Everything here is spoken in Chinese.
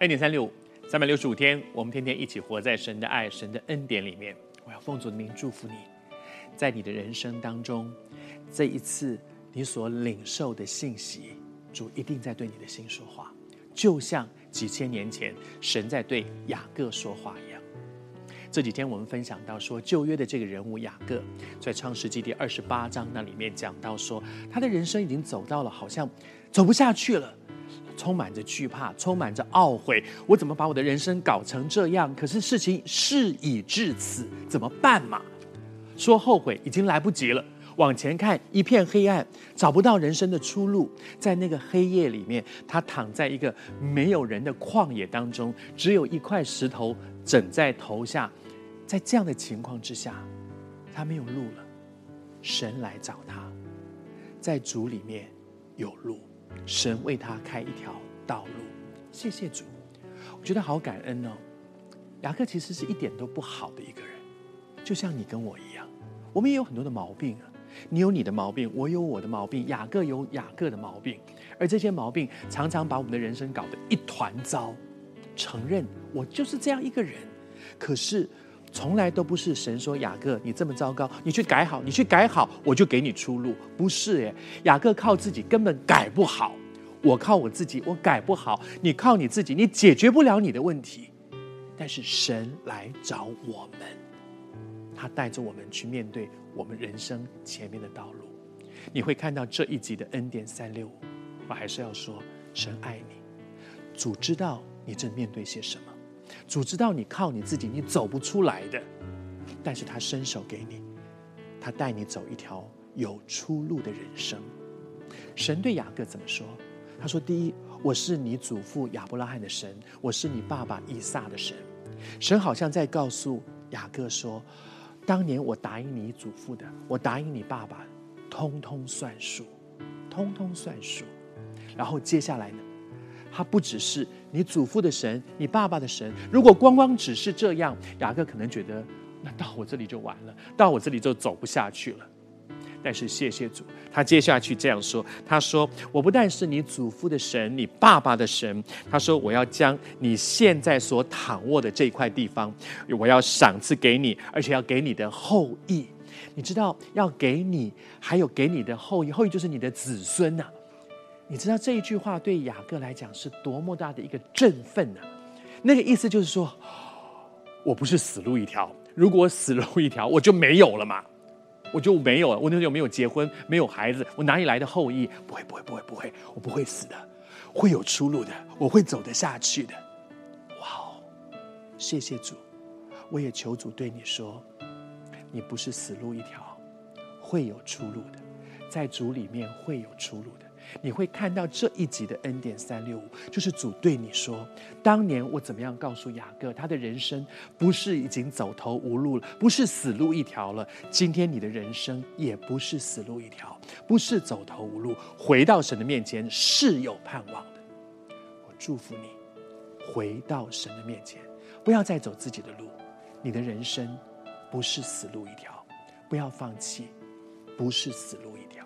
恩典三六五，三百六十五天，我们天天一起活在神的爱、神的恩典里面。我要奉主的名祝福你，在你的人生当中，这一次你所领受的信息，主一定在对你的心说话，就像几千年前神在对雅各说话一样。这几天我们分享到说，旧约的这个人物雅各，在创世纪第二十八章那里面讲到说，他的人生已经走到了好像走不下去了。充满着惧怕，充满着懊悔，我怎么把我的人生搞成这样？可是事情事已至此，怎么办嘛？说后悔已经来不及了。往前看，一片黑暗，找不到人生的出路。在那个黑夜里面，他躺在一个没有人的旷野当中，只有一块石头枕在头下。在这样的情况之下，他没有路了。神来找他，在主里面有路。神为他开一条道路，谢谢主，我觉得好感恩哦。雅各其实是一点都不好的一个人，就像你跟我一样，我们也有很多的毛病啊。你有你的毛病，我有我的毛病，雅各有雅各的毛病，而这些毛病常常把我们的人生搞得一团糟。承认我就是这样一个人，可是。从来都不是神说雅各，你这么糟糕，你去改好，你去改好，我就给你出路。不是耶，雅各靠自己根本改不好。我靠我自己，我改不好。你靠你自己，你解决不了你的问题。但是神来找我们，他带着我们去面对我们人生前面的道路。你会看到这一集的恩典三六五。我还是要说，神爱你，主知道你正面对些什么。主知道你靠你自己你走不出来的，但是他伸手给你，他带你走一条有出路的人生。神对雅各怎么说？他说：“第一，我是你祖父亚伯拉罕的神，我是你爸爸以撒的神。”神好像在告诉雅各说：“当年我答应你祖父的，我答应你爸爸，通通算数，通通算数。”然后接下来呢？他不只是你祖父的神，你爸爸的神。如果光光只是这样，雅各可能觉得，那到我这里就完了，到我这里就走不下去了。但是谢谢主，他接下去这样说：“他说，我不但是你祖父的神，你爸爸的神。他说，我要将你现在所躺卧的这块地方，我要赏赐给你，而且要给你的后裔。你知道，要给你，还有给你的后裔，后裔就是你的子孙呐、”你知道这一句话对雅各来讲是多么大的一个振奋呢？那个意思就是说，我不是死路一条。如果死路一条，我就没有了嘛，我就没有了。我那时候没有结婚，没有孩子，我哪里来的后裔？不会，不会，不会，不会，我不会死的，会有出路的，我会走得下去的。哇哦，谢谢主，我也求主对你说，你不是死路一条，会有出路的，在主里面会有出路的。你会看到这一集的恩典三六五，就是主对你说：当年我怎么样告诉雅各，他的人生不是已经走投无路了，不是死路一条了。今天你的人生也不是死路一条，不是走投无路，回到神的面前是有盼望的。我祝福你，回到神的面前，不要再走自己的路。你的人生不是死路一条，不要放弃，不是死路一条。